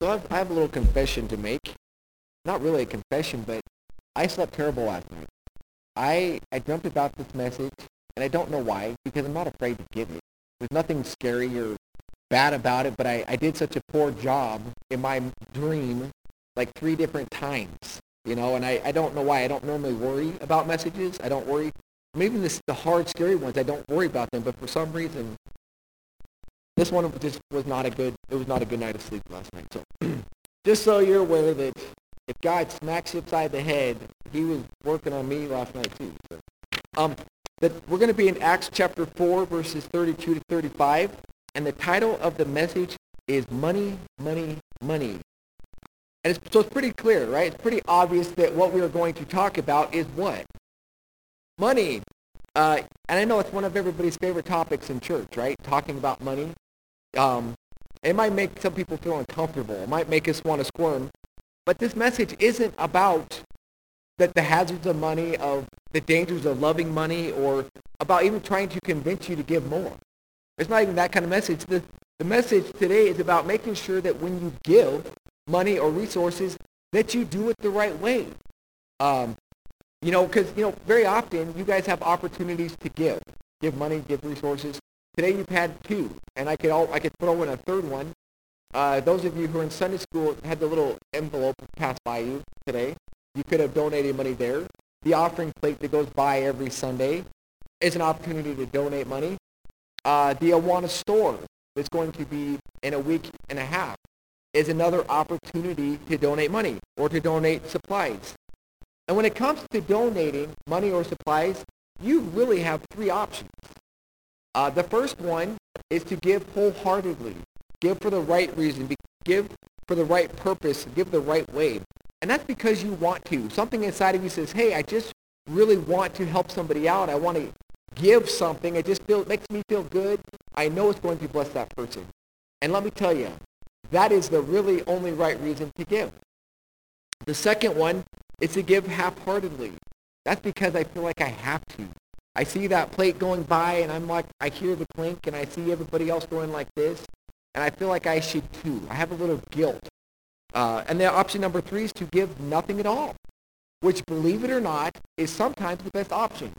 So I have, I have a little confession to make. Not really a confession, but I slept terrible last night. I, I dreamt about this message, and I don't know why, because I'm not afraid to give it. There's nothing scary or bad about it, but I, I did such a poor job in my dream like three different times, you know, and I, I don't know why. I don't normally worry about messages. I don't worry. Maybe this, the hard, scary ones, I don't worry about them, but for some reason, this one just was not a good, it was not a good night of sleep last night. So just so you're aware that if God smacks you upside the head, he was working on me last night too. So, um, that we're going to be in Acts chapter 4, verses 32 to 35. And the title of the message is Money, Money, Money. And it's, so it's pretty clear, right? It's pretty obvious that what we are going to talk about is what? Money. Uh, and I know it's one of everybody's favorite topics in church, right? Talking about money. Um, it might make some people feel uncomfortable. It might make us want to squirm. But this message isn't about that the hazards of money, of the dangers of loving money, or about even trying to convince you to give more. It's not even that kind of message. The, the message today is about making sure that when you give money or resources, that you do it the right way. Um, you know, because, you know, very often you guys have opportunities to give. Give money, give resources. Today you've had two, and I could, all, I could throw in a third one. Uh, those of you who are in Sunday school had the little envelope pass by you today. You could have donated money there. The offering plate that goes by every Sunday is an opportunity to donate money. Uh, the Awana store that's going to be in a week and a half is another opportunity to donate money or to donate supplies. And when it comes to donating money or supplies, you really have three options. Uh, the first one is to give wholeheartedly, give for the right reason, give for the right purpose, give the right way. And that's because you want to. Something inside of you says, hey, I just really want to help somebody out. I want to give something. It just feel, makes me feel good. I know it's going to bless that person. And let me tell you, that is the really only right reason to give. The second one is to give half-heartedly. That's because I feel like I have to. I see that plate going by and I'm like, I hear the clink and I see everybody else going like this. And I feel like I should too. I have a little guilt. Uh, and the option number three is to give nothing at all, which, believe it or not, is sometimes the best option.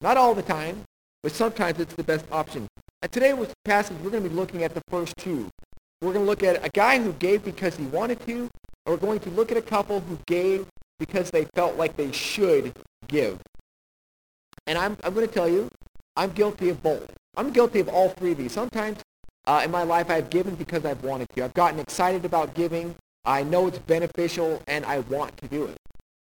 Not all the time, but sometimes it's the best option. And today with the passage, we're going to be looking at the first two. We're going to look at a guy who gave because he wanted to, we're going to look at a couple who gave because they felt like they should give. And I'm, I'm going to tell you, I'm guilty of both. I'm guilty of all three of these. Sometimes uh, in my life I've given because I've wanted to. I've gotten excited about giving. I know it's beneficial, and I want to do it.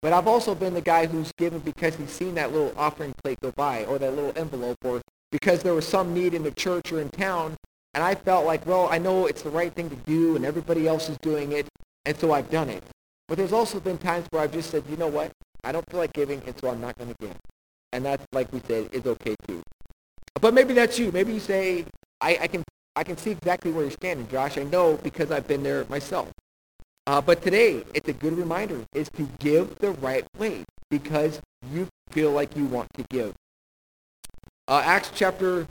But I've also been the guy who's given because he's seen that little offering plate go by or that little envelope or because there was some need in the church or in town. And I felt like, well, I know it's the right thing to do and everybody else is doing it. And so I've done it. But there's also been times where I've just said, you know what? I don't feel like giving, and so I'm not going to give. And that's, like we said, is okay too. But maybe that's you. Maybe you say, I, I, can, I can see exactly where you're standing, Josh. I know because I've been there myself. Uh, but today, it's a good reminder, is to give the right way because you feel like you want to give. Uh, Acts chapter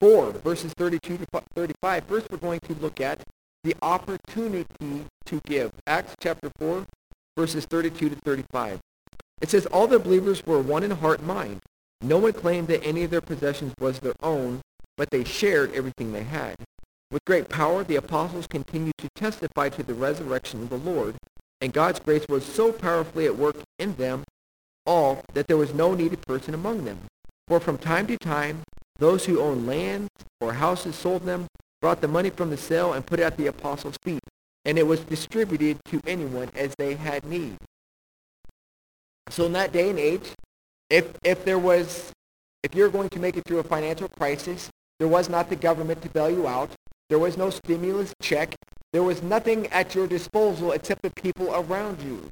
4, verses 32 to 35. First, we're going to look at the opportunity to give. Acts chapter 4, verses 32 to 35. It says, All the believers were one in heart and mind. No one claimed that any of their possessions was their own, but they shared everything they had. With great power, the apostles continued to testify to the resurrection of the Lord, and God's grace was so powerfully at work in them all that there was no needy person among them. For from time to time, those who owned lands or houses sold them, brought the money from the sale, and put it at the apostles' feet, and it was distributed to anyone as they had need. So in that day and age, if, if there was, if you're going to make it through a financial crisis, there was not the government to bail you out. There was no stimulus check. There was nothing at your disposal except the people around you.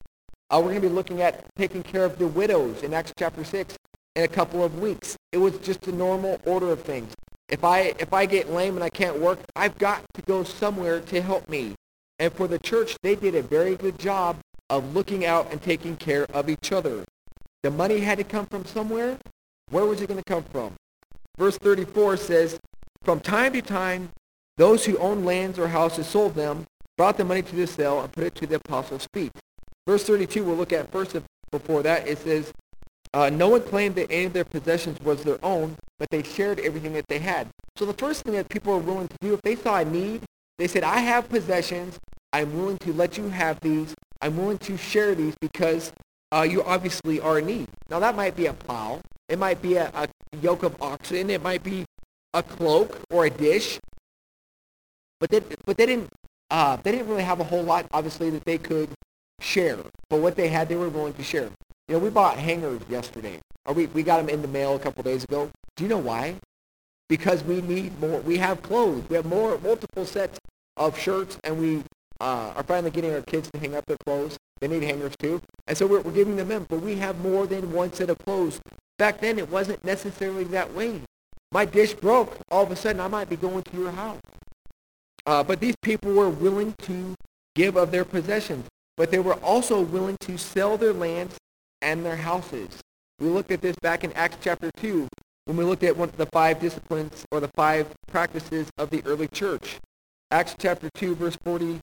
Uh, we're going to be looking at taking care of the widows in Acts chapter 6 in a couple of weeks. It was just a normal order of things. If I, if I get lame and I can't work, I've got to go somewhere to help me. And for the church, they did a very good job of looking out and taking care of each other. The money had to come from somewhere. Where was it going to come from? Verse 34 says, From time to time, those who owned lands or houses sold them, brought the money to the cell and put it to the apostles' feet. Verse 32, we'll look at first before that. It says, uh, no one claimed that any of their possessions was their own, but they shared everything that they had. So the first thing that people are willing to do, if they saw a need, they said, I have possessions. I'm willing to let you have these. I'm willing to share these because uh, you obviously are in need. Now that might be a plow. It might be a, a yoke of oxen. It might be a cloak or a dish. But they, but they didn't uh, they didn't really have a whole lot, obviously, that they could share. But what they had, they were willing to share. You know, we bought hangers yesterday. Or we, we got them in the mail a couple days ago. Do you know why? Because we need more. We have clothes. We have more multiple sets of shirts, and we uh, are finally getting our kids to hang up their clothes. They need hangers too. And so we're, we're giving them in. But we have more than one set of clothes. Back then, it wasn't necessarily that way. My dish broke. All of a sudden, I might be going to your house. Uh, but these people were willing to give of their possessions. But they were also willing to sell their lands and their houses. We looked at this back in Acts chapter 2 when we looked at one of the five disciplines or the five practices of the early church. Acts chapter 2, verse 40,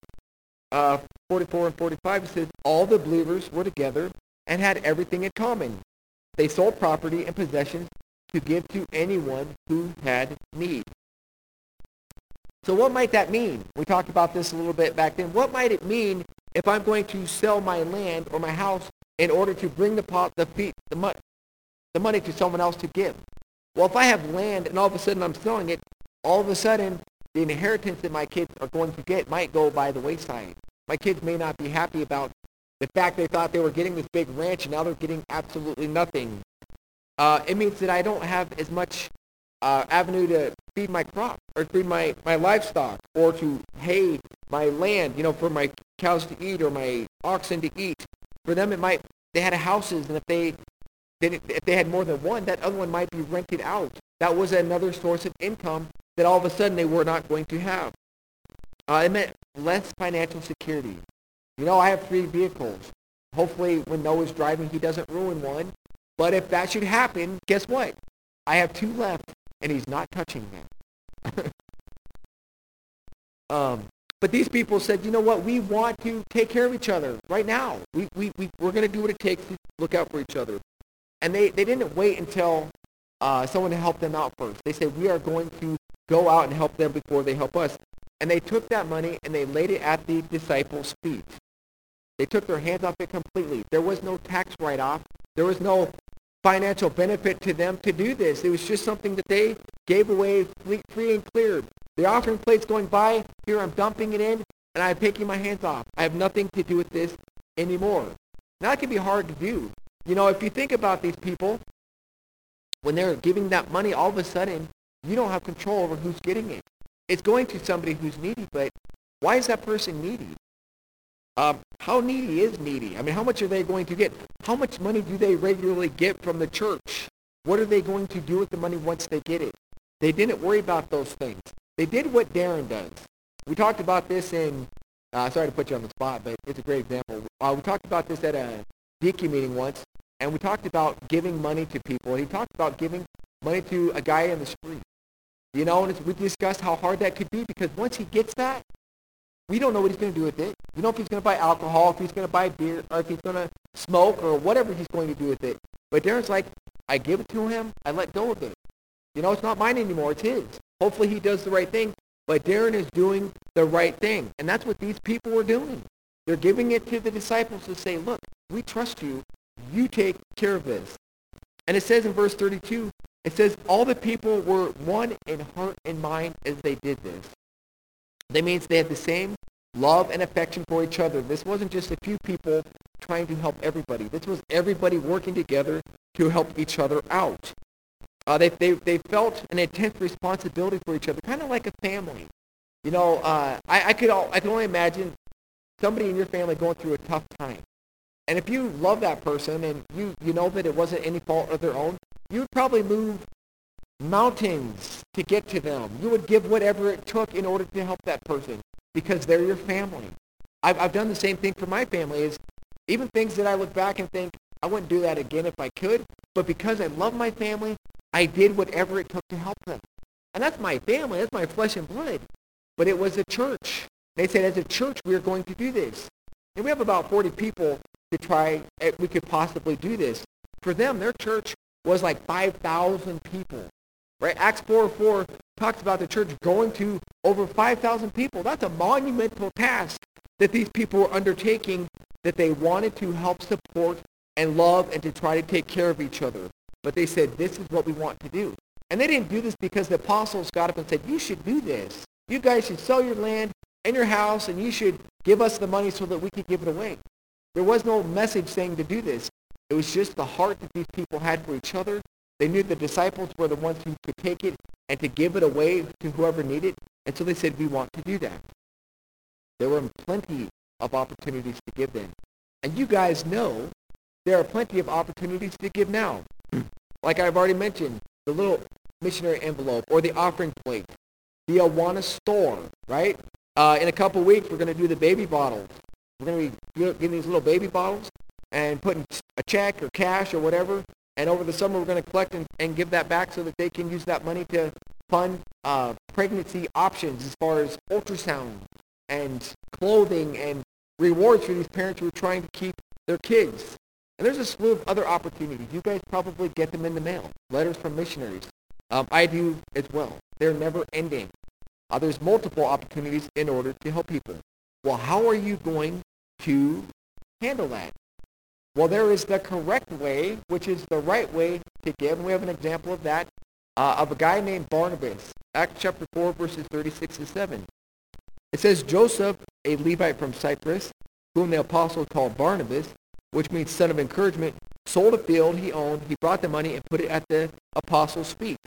uh, 44 and 45, it says, All the believers were together and had everything in common. They sold property and possessions to give to anyone who had need. So what might that mean? We talked about this a little bit back then. What might it mean if I'm going to sell my land or my house in order to bring the pot, the feet, the the money to someone else to give? Well, if I have land and all of a sudden I'm selling it, all of a sudden the inheritance that my kids are going to get might go by the wayside. My kids may not be happy about the fact they thought they were getting this big ranch and now they're getting absolutely nothing. Uh, it means that I don't have as much uh, avenue to feed my crop or feed my, my livestock or to hay my land, you know, for my cows to eat or my oxen to eat. For them, it might, they had houses, and if they, they if they had more than one, that other one might be rented out. That was another source of income that all of a sudden they were not going to have. Uh, it meant less financial security. You know, I have three vehicles. Hopefully, when Noah's driving, he doesn't ruin one. But if that should happen, guess what? I have two left and he's not touching them. um, but these people said, you know what, we want to take care of each other right now. We, we, we, we're going to do what it takes to look out for each other. And they, they didn't wait until uh, someone to help them out first. They said, we are going to go out and help them before they help us. And they took that money and they laid it at the disciples' feet. They took their hands off it completely. There was no tax write-off. There was no financial benefit to them to do this. It was just something that they gave away free and clear. The offering plate's going by. Here I'm dumping it in, and I'm taking my hands off. I have nothing to do with this anymore. Now, that can be hard to do. You know, if you think about these people, when they're giving that money, all of a sudden, you don't have control over who's getting it. It's going to somebody who's needy, but why is that person needy? Um, how needy is needy? I mean, how much are they going to get? How much money do they regularly get from the church? What are they going to do with the money once they get it? They didn't worry about those things. They did what Darren does. We talked about this in, uh, sorry to put you on the spot, but it's a great example. Uh, we talked about this at a deacon meeting once, and we talked about giving money to people. He talked about giving money to a guy in the street. You know, and we discussed how hard that could be because once he gets that, we don't know what he's going to do with it. We don't know if he's going to buy alcohol, if he's going to buy beer, or if he's going to smoke, or whatever he's going to do with it. But Darren's like, I give it to him. I let go of it. You know, it's not mine anymore. It's his. Hopefully he does the right thing. But Darren is doing the right thing. And that's what these people were doing. They're giving it to the disciples to say, look, we trust you. You take care of this. And it says in verse 32, it says, all the people were one in heart and mind as they did this. That means they had the same love and affection for each other. This wasn't just a few people trying to help everybody. This was everybody working together to help each other out. Uh, they, they, they felt an intense responsibility for each other, kind of like a family. You know, uh, I, I, could all, I can only imagine somebody in your family going through a tough time. And if you love that person and you, you know that it wasn't any fault of their own, you would probably move mountains to get to them. You would give whatever it took in order to help that person because they're your family. I've, I've done the same thing for my family is even things that I look back and think, I wouldn't do that again if I could, but because I love my family, I did whatever it took to help them. And that's my family. That's my flesh and blood. But it was a church. They said, as a church, we are going to do this. And we have about 40 people to try, eh, we could possibly do this. For them, their church was like 5,000 people. Right? Acts 4 4 talks about the church going to over 5,000 people. That's a monumental task that these people were undertaking that they wanted to help support and love and to try to take care of each other. But they said, this is what we want to do. And they didn't do this because the apostles got up and said, you should do this. You guys should sell your land and your house and you should give us the money so that we could give it away. There was no message saying to do this. It was just the heart that these people had for each other. They knew the disciples were the ones who could take it and to give it away to whoever needed. And so they said, we want to do that. There were plenty of opportunities to give then. And you guys know there are plenty of opportunities to give now. like I've already mentioned, the little missionary envelope or the offering plate, the Awana store, right? Uh, in a couple weeks, we're going to do the baby bottles. We're going to be getting these little baby bottles and putting a check or cash or whatever. And over the summer, we're going to collect and, and give that back so that they can use that money to fund uh, pregnancy options as far as ultrasound and clothing and rewards for these parents who are trying to keep their kids. And there's a slew of other opportunities. You guys probably get them in the mail, letters from missionaries. Um, I do as well. They're never ending. Uh, there's multiple opportunities in order to help people. Well, how are you going to handle that? Well, there is the correct way, which is the right way to give. And we have an example of that, uh, of a guy named Barnabas. Acts chapter 4, verses 36 and 7. It says, Joseph, a Levite from Cyprus, whom the apostle called Barnabas, which means son of encouragement, sold a field he owned. He brought the money and put it at the apostles' feet.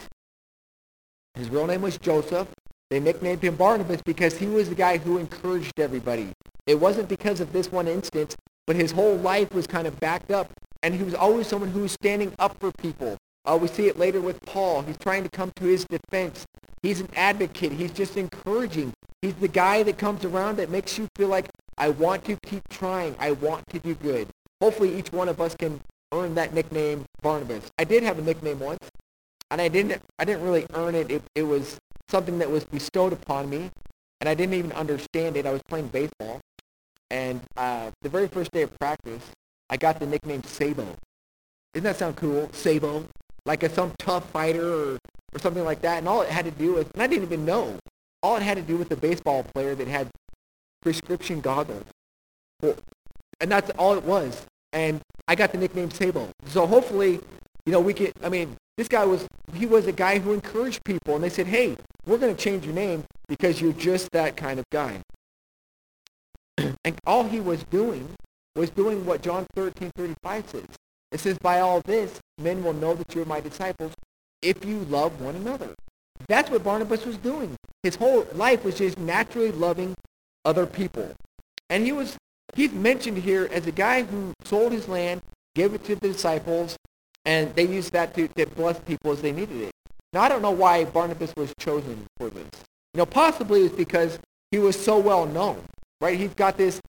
His real name was Joseph. They nicknamed him Barnabas because he was the guy who encouraged everybody. It wasn't because of this one instance, but his whole life was kind of backed up. And he was always someone who was standing up for people. Uh, we see it later with Paul. He's trying to come to his defense. He's an advocate. He's just encouraging. He's the guy that comes around that makes you feel like, I want to keep trying. I want to do good. Hopefully each one of us can earn that nickname Barnabas. I did have a nickname once, and I didn't, I didn't really earn it. it. It was something that was bestowed upon me, and I didn't even understand it. I was playing baseball, and uh, the very first day of practice, I got the nickname Sabo. Doesn't that sound cool? Sabo? Like a, some tough fighter or, or something like that. And all it had to do with, and I didn't even know, all it had to do with the baseball player that had prescription goggles. Well, and that's all it was. And I got the nickname Sabo. So hopefully, you know, we can, I mean, this guy was, he was a guy who encouraged people. And they said, hey, we're going to change your name because you're just that kind of guy. And all he was doing was doing what John 13, 35 says. It says, by all this, men will know that you're my disciples if you love one another. That's what Barnabas was doing. His whole life was just naturally loving other people. And he was he's mentioned here as a guy who sold his land, gave it to the disciples, and they used that to, to bless people as they needed it. Now, I don't know why Barnabas was chosen for this. You know, possibly it's because he was so well known, right? He's got this,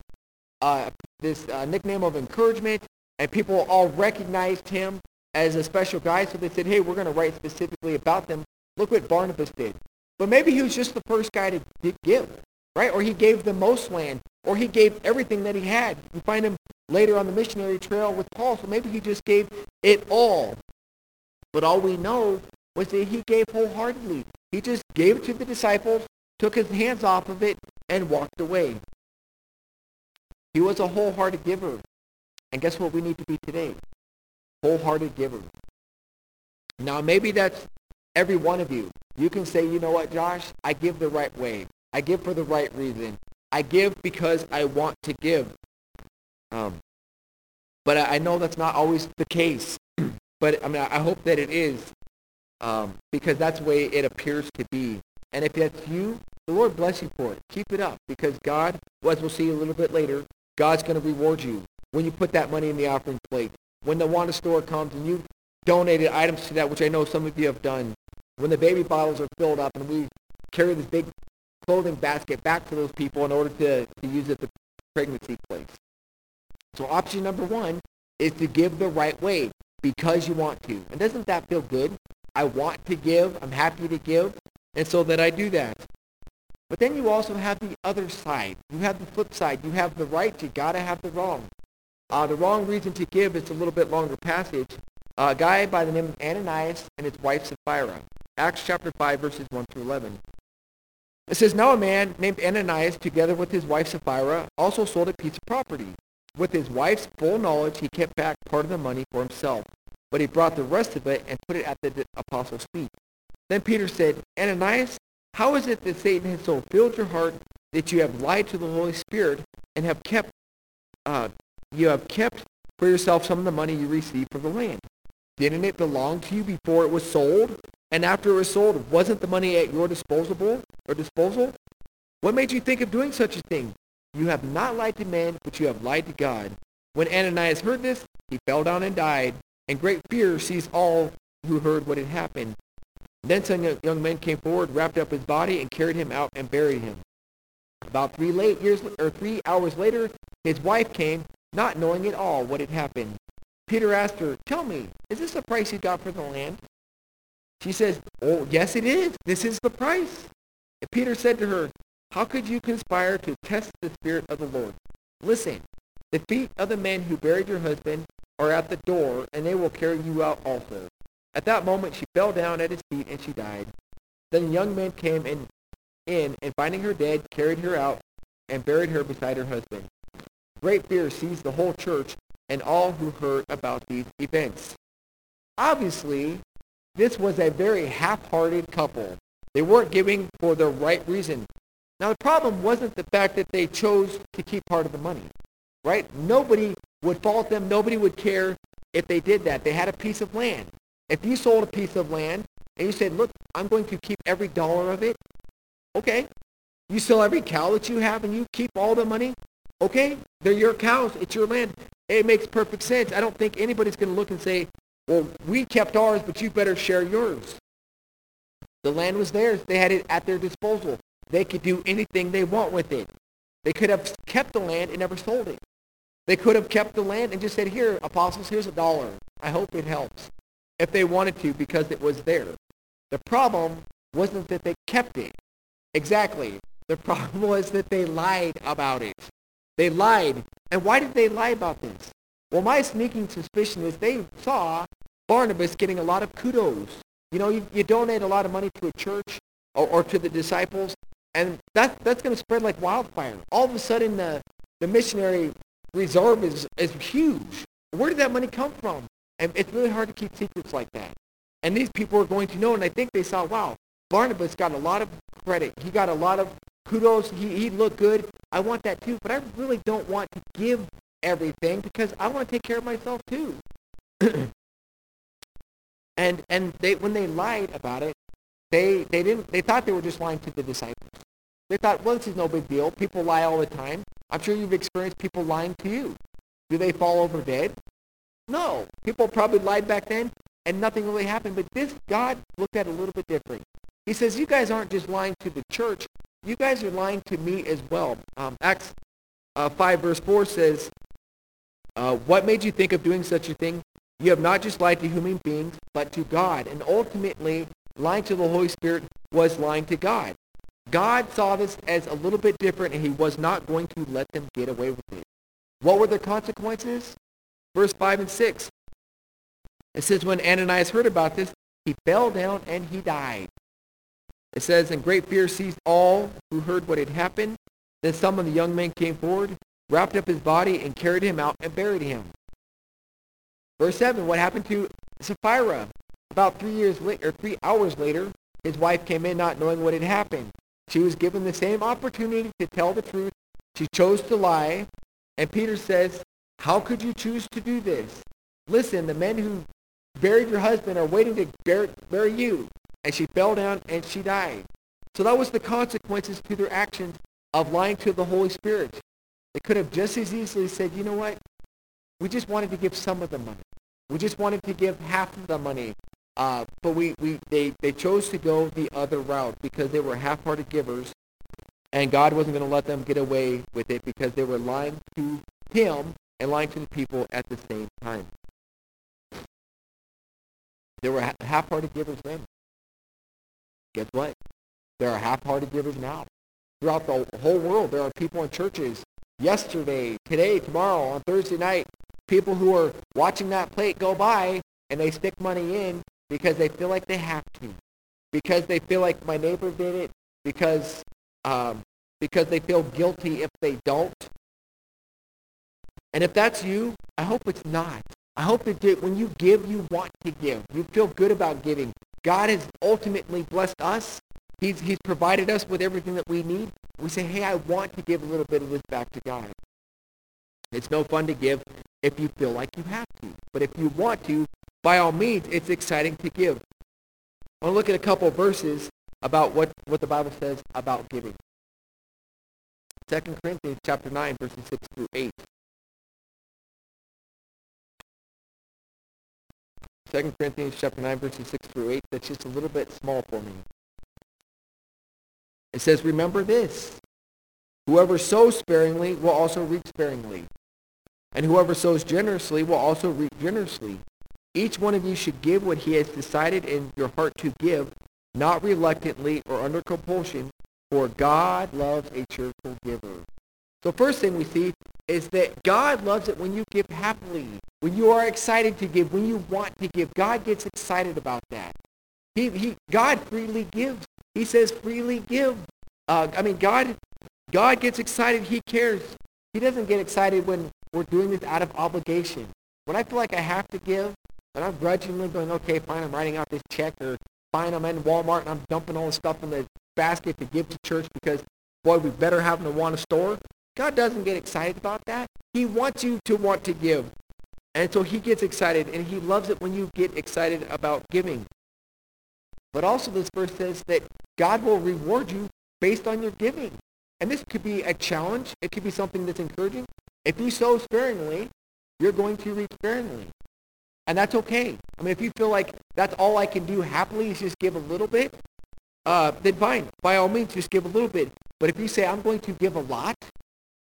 uh, this uh, nickname of encouragement, and people all recognized him as a special guy, so they said, hey, we're going to write specifically about them. Look what Barnabas did. But maybe he was just the first guy to give, right? Or he gave the most land, or he gave everything that he had. You find him later on the missionary trail with Paul, so maybe he just gave it all. But all we know was that he gave wholeheartedly. He just gave it to the disciples, took his hands off of it, and walked away. He was a wholehearted giver. And guess what we need to be today? Wholehearted givers. Now, maybe that's every one of you. You can say, you know what, Josh? I give the right way. I give for the right reason. I give because I want to give. Um, but I, I know that's not always the case. but I mean, I hope that it is um, because that's the way it appears to be. And if that's you, the Lord bless you for it. Keep it up because God, as we'll see a little bit later, God's going to reward you when you put that money in the offering plate. When the Awana store comes and you donated items to that, which I know some of you have done. When the baby bottles are filled up and we carry this big clothing basket back to those people in order to, to use it at the pregnancy place. So option number one is to give the right way because you want to. And doesn't that feel good? I want to give. I'm happy to give. And so that I do that. But then you also have the other side. You have the flip side. You have the right. You got to have the wrong. Uh, the wrong reason to give is a little bit longer passage. A guy by the name of Ananias and his wife Sapphira. Acts chapter 5, verses 1 through 11. It says, Now a man named Ananias, together with his wife Sapphira, also sold a piece of property. With his wife's full knowledge, he kept back part of the money for himself, but he brought the rest of it and put it at the apostles' feet. Then Peter said, Ananias, how is it that Satan has so filled your heart that you have lied to the Holy Spirit and have kept, uh, you have kept for yourself some of the money you received for the land? Didn't it belong to you before it was sold? And after it was sold, wasn't the money at your disposal or disposal? What made you think of doing such a thing? You have not lied to men, but you have lied to God. When Ananias heard this, he fell down and died, and great fear seized all who heard what had happened. Then some young men came forward, wrapped up his body, and carried him out and buried him. About three late years or three hours later, his wife came, not knowing at all what had happened. Peter asked her, "Tell me, is this the price you got for the land?" She says, "Oh, yes, it is. This is the price." And Peter said to her, "How could you conspire to test the Spirit of the Lord? Listen, the feet of the men who buried your husband are at the door, and they will carry you out also." At that moment she fell down at his feet and she died. Then the young men came in, in and finding her dead, carried her out and buried her beside her husband. Great fear seized the whole church and all who heard about these events. Obviously, this was a very half-hearted couple. They weren't giving for the right reason. Now, the problem wasn't the fact that they chose to keep part of the money, right? Nobody would fault them. Nobody would care if they did that. They had a piece of land. If you sold a piece of land and you said, look, I'm going to keep every dollar of it, okay. You sell every cow that you have and you keep all the money, okay. They're your cows. It's your land. It makes perfect sense. I don't think anybody's going to look and say, well, we kept ours, but you better share yours. The land was theirs. They had it at their disposal. They could do anything they want with it. They could have kept the land and never sold it. They could have kept the land and just said, here, apostles, here's a dollar. I hope it helps if they wanted to because it was there. The problem wasn't that they kept it. Exactly. The problem was that they lied about it. They lied. And why did they lie about this? Well, my sneaking suspicion is they saw Barnabas getting a lot of kudos. You know, you, you donate a lot of money to a church or, or to the disciples, and that, that's going to spread like wildfire. All of a sudden, the, the missionary reserve is, is huge. Where did that money come from? And it's really hard to keep secrets like that. And these people are going to know, and I think they saw, wow, Barnabas got a lot of credit. He got a lot of kudos. He, he looked good. I want that too, but I really don't want to give everything because I want to take care of myself too. and and they when they lied about it, they they didn't they thought they were just lying to the disciples. They thought, well, this is no big deal. People lie all the time. I'm sure you've experienced people lying to you. Do they fall over dead? No. People probably lied back then and nothing really happened. But this God looked at it a little bit different. He says, you guys aren't just lying to the church. You guys are lying to me as well. Um, Acts uh, 5 verse 4 says, uh, what made you think of doing such a thing? You have not just lied to human beings, but to God. And ultimately, lying to the Holy Spirit was lying to God. God saw this as a little bit different, and he was not going to let them get away with it. What were the consequences? Verse 5 and 6. It says, when Ananias heard about this, he fell down and he died. It says, and great fear seized all who heard what had happened. Then some of the young men came forward, wrapped up his body, and carried him out and buried him. Verse 7, what happened to Sapphira? About three years later, or three hours later, his wife came in not knowing what had happened. She was given the same opportunity to tell the truth. She chose to lie. And Peter says, how could you choose to do this? Listen, the men who buried your husband are waiting to bury, bury you. And she fell down and she died. So that was the consequences to their actions of lying to the Holy Spirit. They could have just as easily said, you know what? We just wanted to give some of the money. We just wanted to give half of the money. Uh, but we, we, they, they chose to go the other route because they were half-hearted givers. And God wasn't going to let them get away with it because they were lying to him to people at the same time. There were half-hearted givers then. Guess what? There are half-hearted givers now. throughout the whole world. There are people in churches yesterday, today, tomorrow, on Thursday night, people who are watching that plate go by and they stick money in because they feel like they have to, because they feel like my neighbor did it, because um, because they feel guilty if they don't. And if that's you, I hope it's not. I hope that when you give, you want to give. You feel good about giving. God has ultimately blessed us. He's, he's provided us with everything that we need. We say, hey, I want to give a little bit of this back to God. It's no fun to give if you feel like you have to. But if you want to, by all means, it's exciting to give. I want to look at a couple verses about what, what the Bible says about giving. 2 Corinthians chapter 9, verses 6 through 8. 2 Corinthians chapter 9, verses 6 through 8. That's just a little bit small for me. It says, Remember this. Whoever sows sparingly will also reap sparingly. And whoever sows generously will also reap generously. Each one of you should give what he has decided in your heart to give, not reluctantly or under compulsion, for God loves a cheerful giver. So first thing we see is that God loves it when you give happily, when you are excited to give, when you want to give. God gets excited about that. He, he, God freely gives. He says freely give. Uh, I mean, God, God gets excited. He cares. He doesn't get excited when we're doing this out of obligation. When I feel like I have to give, and I'm grudgingly going, okay, fine, I'm writing out this check, or fine, I'm in Walmart and I'm dumping all the stuff in the basket to give to church because, boy, we better have them to Awana store. God doesn't get excited about that. He wants you to want to give. And so he gets excited, and he loves it when you get excited about giving. But also this verse says that God will reward you based on your giving. And this could be a challenge. It could be something that's encouraging. If you sow sparingly, you're going to reap sparingly. And that's okay. I mean, if you feel like that's all I can do happily is just give a little bit, uh, then fine. By all means, just give a little bit. But if you say, I'm going to give a lot,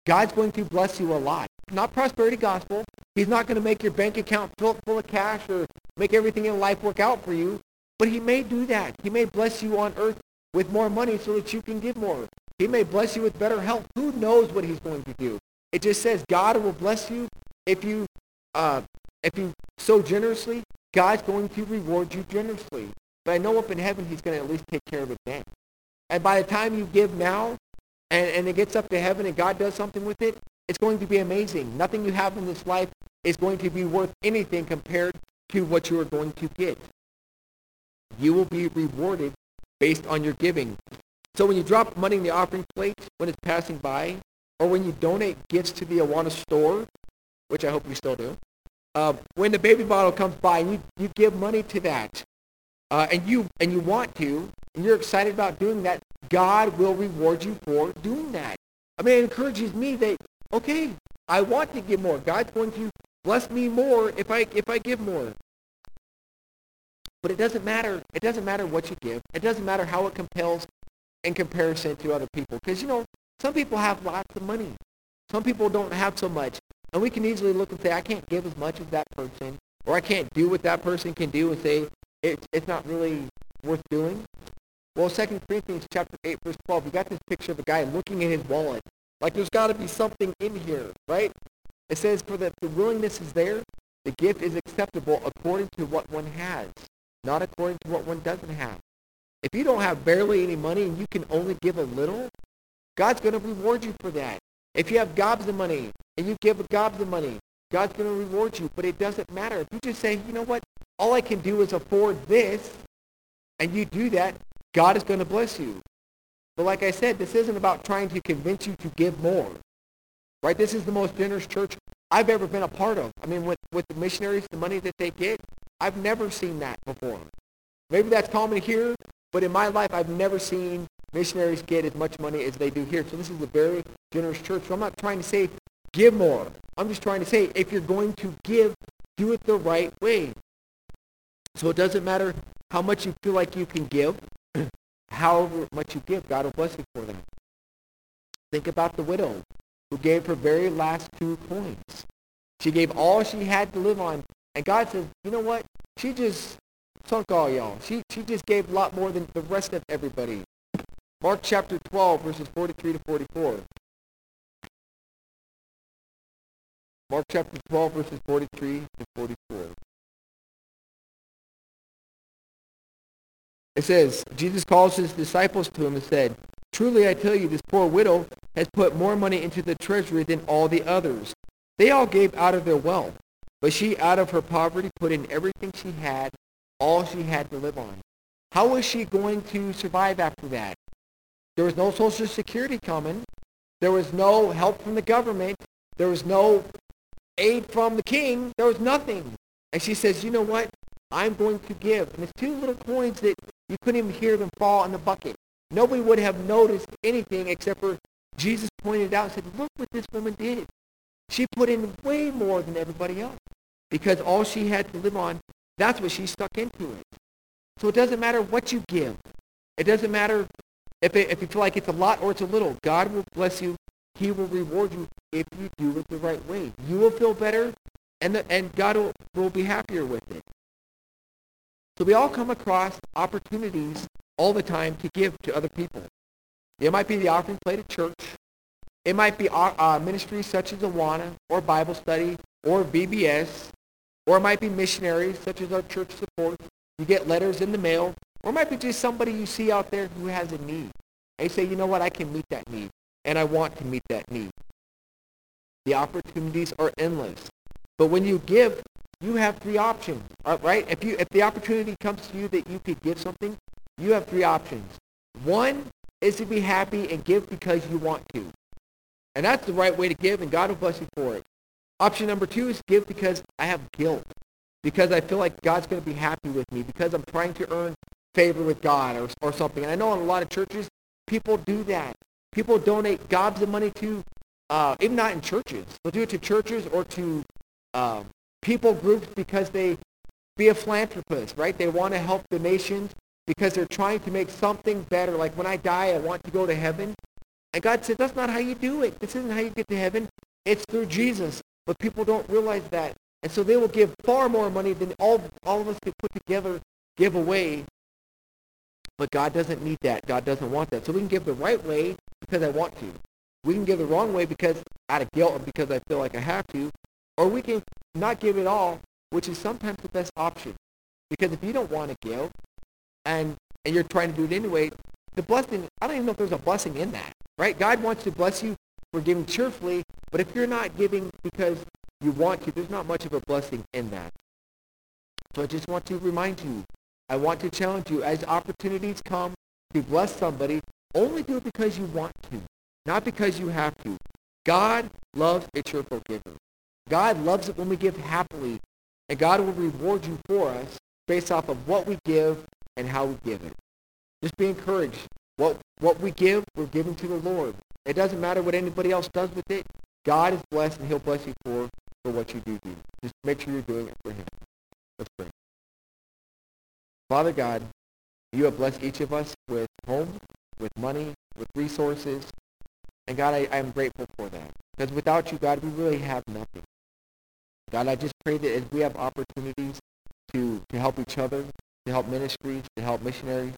God's going to bless you a lot. Not prosperity gospel. He's not going to make your bank account fill full of cash or make everything in life work out for you. But he may do that. He may bless you on earth with more money so that you can give more. He may bless you with better health. Who knows what he's going to do? It just says God will bless you if you uh, if you sow generously. God's going to reward you generously. But I know up in heaven he's going to at least take care of it then. And by the time you give now, and, and it gets up to heaven and God does something with it, it's going to be amazing. Nothing you have in this life is going to be worth anything compared to what you are going to get. You will be rewarded based on your giving. So when you drop money in the offering plate when it's passing by, or when you donate gifts to the Awana store, which I hope you still do, uh, when the baby bottle comes by, you, you give money to that, uh, and you and you want to, and you're excited about doing that, God will reward you for doing that. I mean, it encourages me that, okay, I want to give more. God's going to bless me more if I, if I give more. But it doesn't matter. It doesn't matter what you give. It doesn't matter how it compels in comparison to other people. Because, you know, some people have lots of money. Some people don't have so much. And we can easily look and say, I can't give as much as that person. Or I can't do what that person can do and say, it, it's not really worth doing. Well, 2 Corinthians chapter 8, verse 12, you got this picture of a guy looking in his wallet. Like there's got to be something in here, right? It says, for that the willingness is there, the gift is acceptable according to what one has, not according to what one doesn't have. If you don't have barely any money and you can only give a little, God's going to reward you for that. If you have gobs of money and you give gobs of money, God's going to reward you. But it doesn't matter. If you just say, you know what, all I can do is afford this, and you do that, God is going to bless you. But like I said, this isn't about trying to convince you to give more. Right? This is the most generous church I've ever been a part of. I mean, with, with the missionaries, the money that they get, I've never seen that before. Maybe that's common here, but in my life, I've never seen missionaries get as much money as they do here. So this is a very generous church. So I'm not trying to say give more. I'm just trying to say if you're going to give, do it the right way. So it doesn't matter how much you feel like you can give however much you give, God will bless you for that. Think about the widow who gave her very last two coins. She gave all she had to live on. And God says, you know what? She just sunk all y'all. She, she just gave a lot more than the rest of everybody. Mark chapter 12, verses 43 to 44. Mark chapter 12, verses 43 to 44. It says, Jesus calls his disciples to him and said, Truly I tell you, this poor widow has put more money into the treasury than all the others. They all gave out of their wealth, but she out of her poverty put in everything she had, all she had to live on. How was she going to survive after that? There was no Social Security coming. There was no help from the government. There was no aid from the king. There was nothing. And she says, you know what? I'm going to give. And it's two little coins that you couldn't even hear them fall in the bucket. Nobody would have noticed anything except for Jesus pointed out and said, look what this woman did. She put in way more than everybody else because all she had to live on, that's what she stuck into it. So it doesn't matter what you give. It doesn't matter if, it, if you feel like it's a lot or it's a little. God will bless you. He will reward you if you do it the right way. You will feel better, and, the, and God will, will be happier with it. So we all come across opportunities all the time to give to other people. It might be the offering plate at church. It might be uh, uh ministries such as Awana or Bible study or VBS. Or it might be missionaries such as our church support. You get letters in the mail. Or it might be just somebody you see out there who has a need. And you say, you know what, I can meet that need. And I want to meet that need. The opportunities are endless. But when you give, you have three options, uh, right? If, you, if the opportunity comes to you that you could give something, you have three options. One is to be happy and give because you want to. And that's the right way to give, and God will bless you for it. Option number two is give because I have guilt, because I feel like God's going to be happy with me, because I'm trying to earn favor with God or, or something. And I know in a lot of churches, people do that. People donate gobs of money to, uh, even not in churches. They'll do it to churches or to uh, people groups because they be a philanthropist, right? They want to help the nations because they're trying to make something better. Like when I die, I want to go to heaven. And God said, that's not how you do it. This isn't how you get to heaven. It's through Jesus. But people don't realize that. And so they will give far more money than all, all of us could put together, give away. But God doesn't need that. God doesn't want that. So we can give the right way because I want to. We can give the wrong way because out of guilt or because I feel like I have to. Or we can not give it all, which is sometimes the best option. Because if you don't want to give, and and you're trying to do it anyway, the blessing, I don't even know if there's a blessing in that, right? God wants to bless you for giving cheerfully, but if you're not giving because you want to, there's not much of a blessing in that. So I just want to remind you, I want to challenge you, as opportunities come to bless somebody, only do it because you want to, not because you have to. God loves a cheerful giver. God loves it when we give happily, and God will reward you for us based off of what we give and how we give it. Just be encouraged. What, what we give, we're giving to the Lord. It doesn't matter what anybody else does with it. God is blessed, and he'll bless you for, for what you do do. Just make sure you're doing it for him. Let's pray. Father God, you have blessed each of us with home, with money, with resources. And God, I, I'm grateful for that. Because without you, God, we really have nothing. God, I just pray that as we have opportunities to, to help each other, to help ministries, to help missionaries,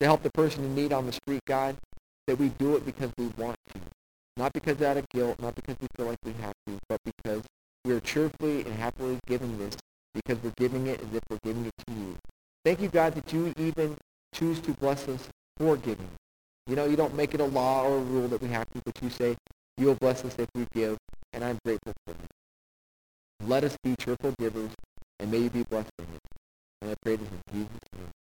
to help the person in need on the street, God, that we do it because we want to. Not because out of guilt, not because we feel like we have to, but because we are cheerfully and happily giving this because we're giving it as if we're giving it to you. Thank you, God, that you even choose to bless us for giving. You know, you don't make it a law or a rule that we have to, but you say you will bless us if we give, and I'm grateful for it. Let us be cheerful givers, and may you be blessed in it. And I pray this in Jesus' name.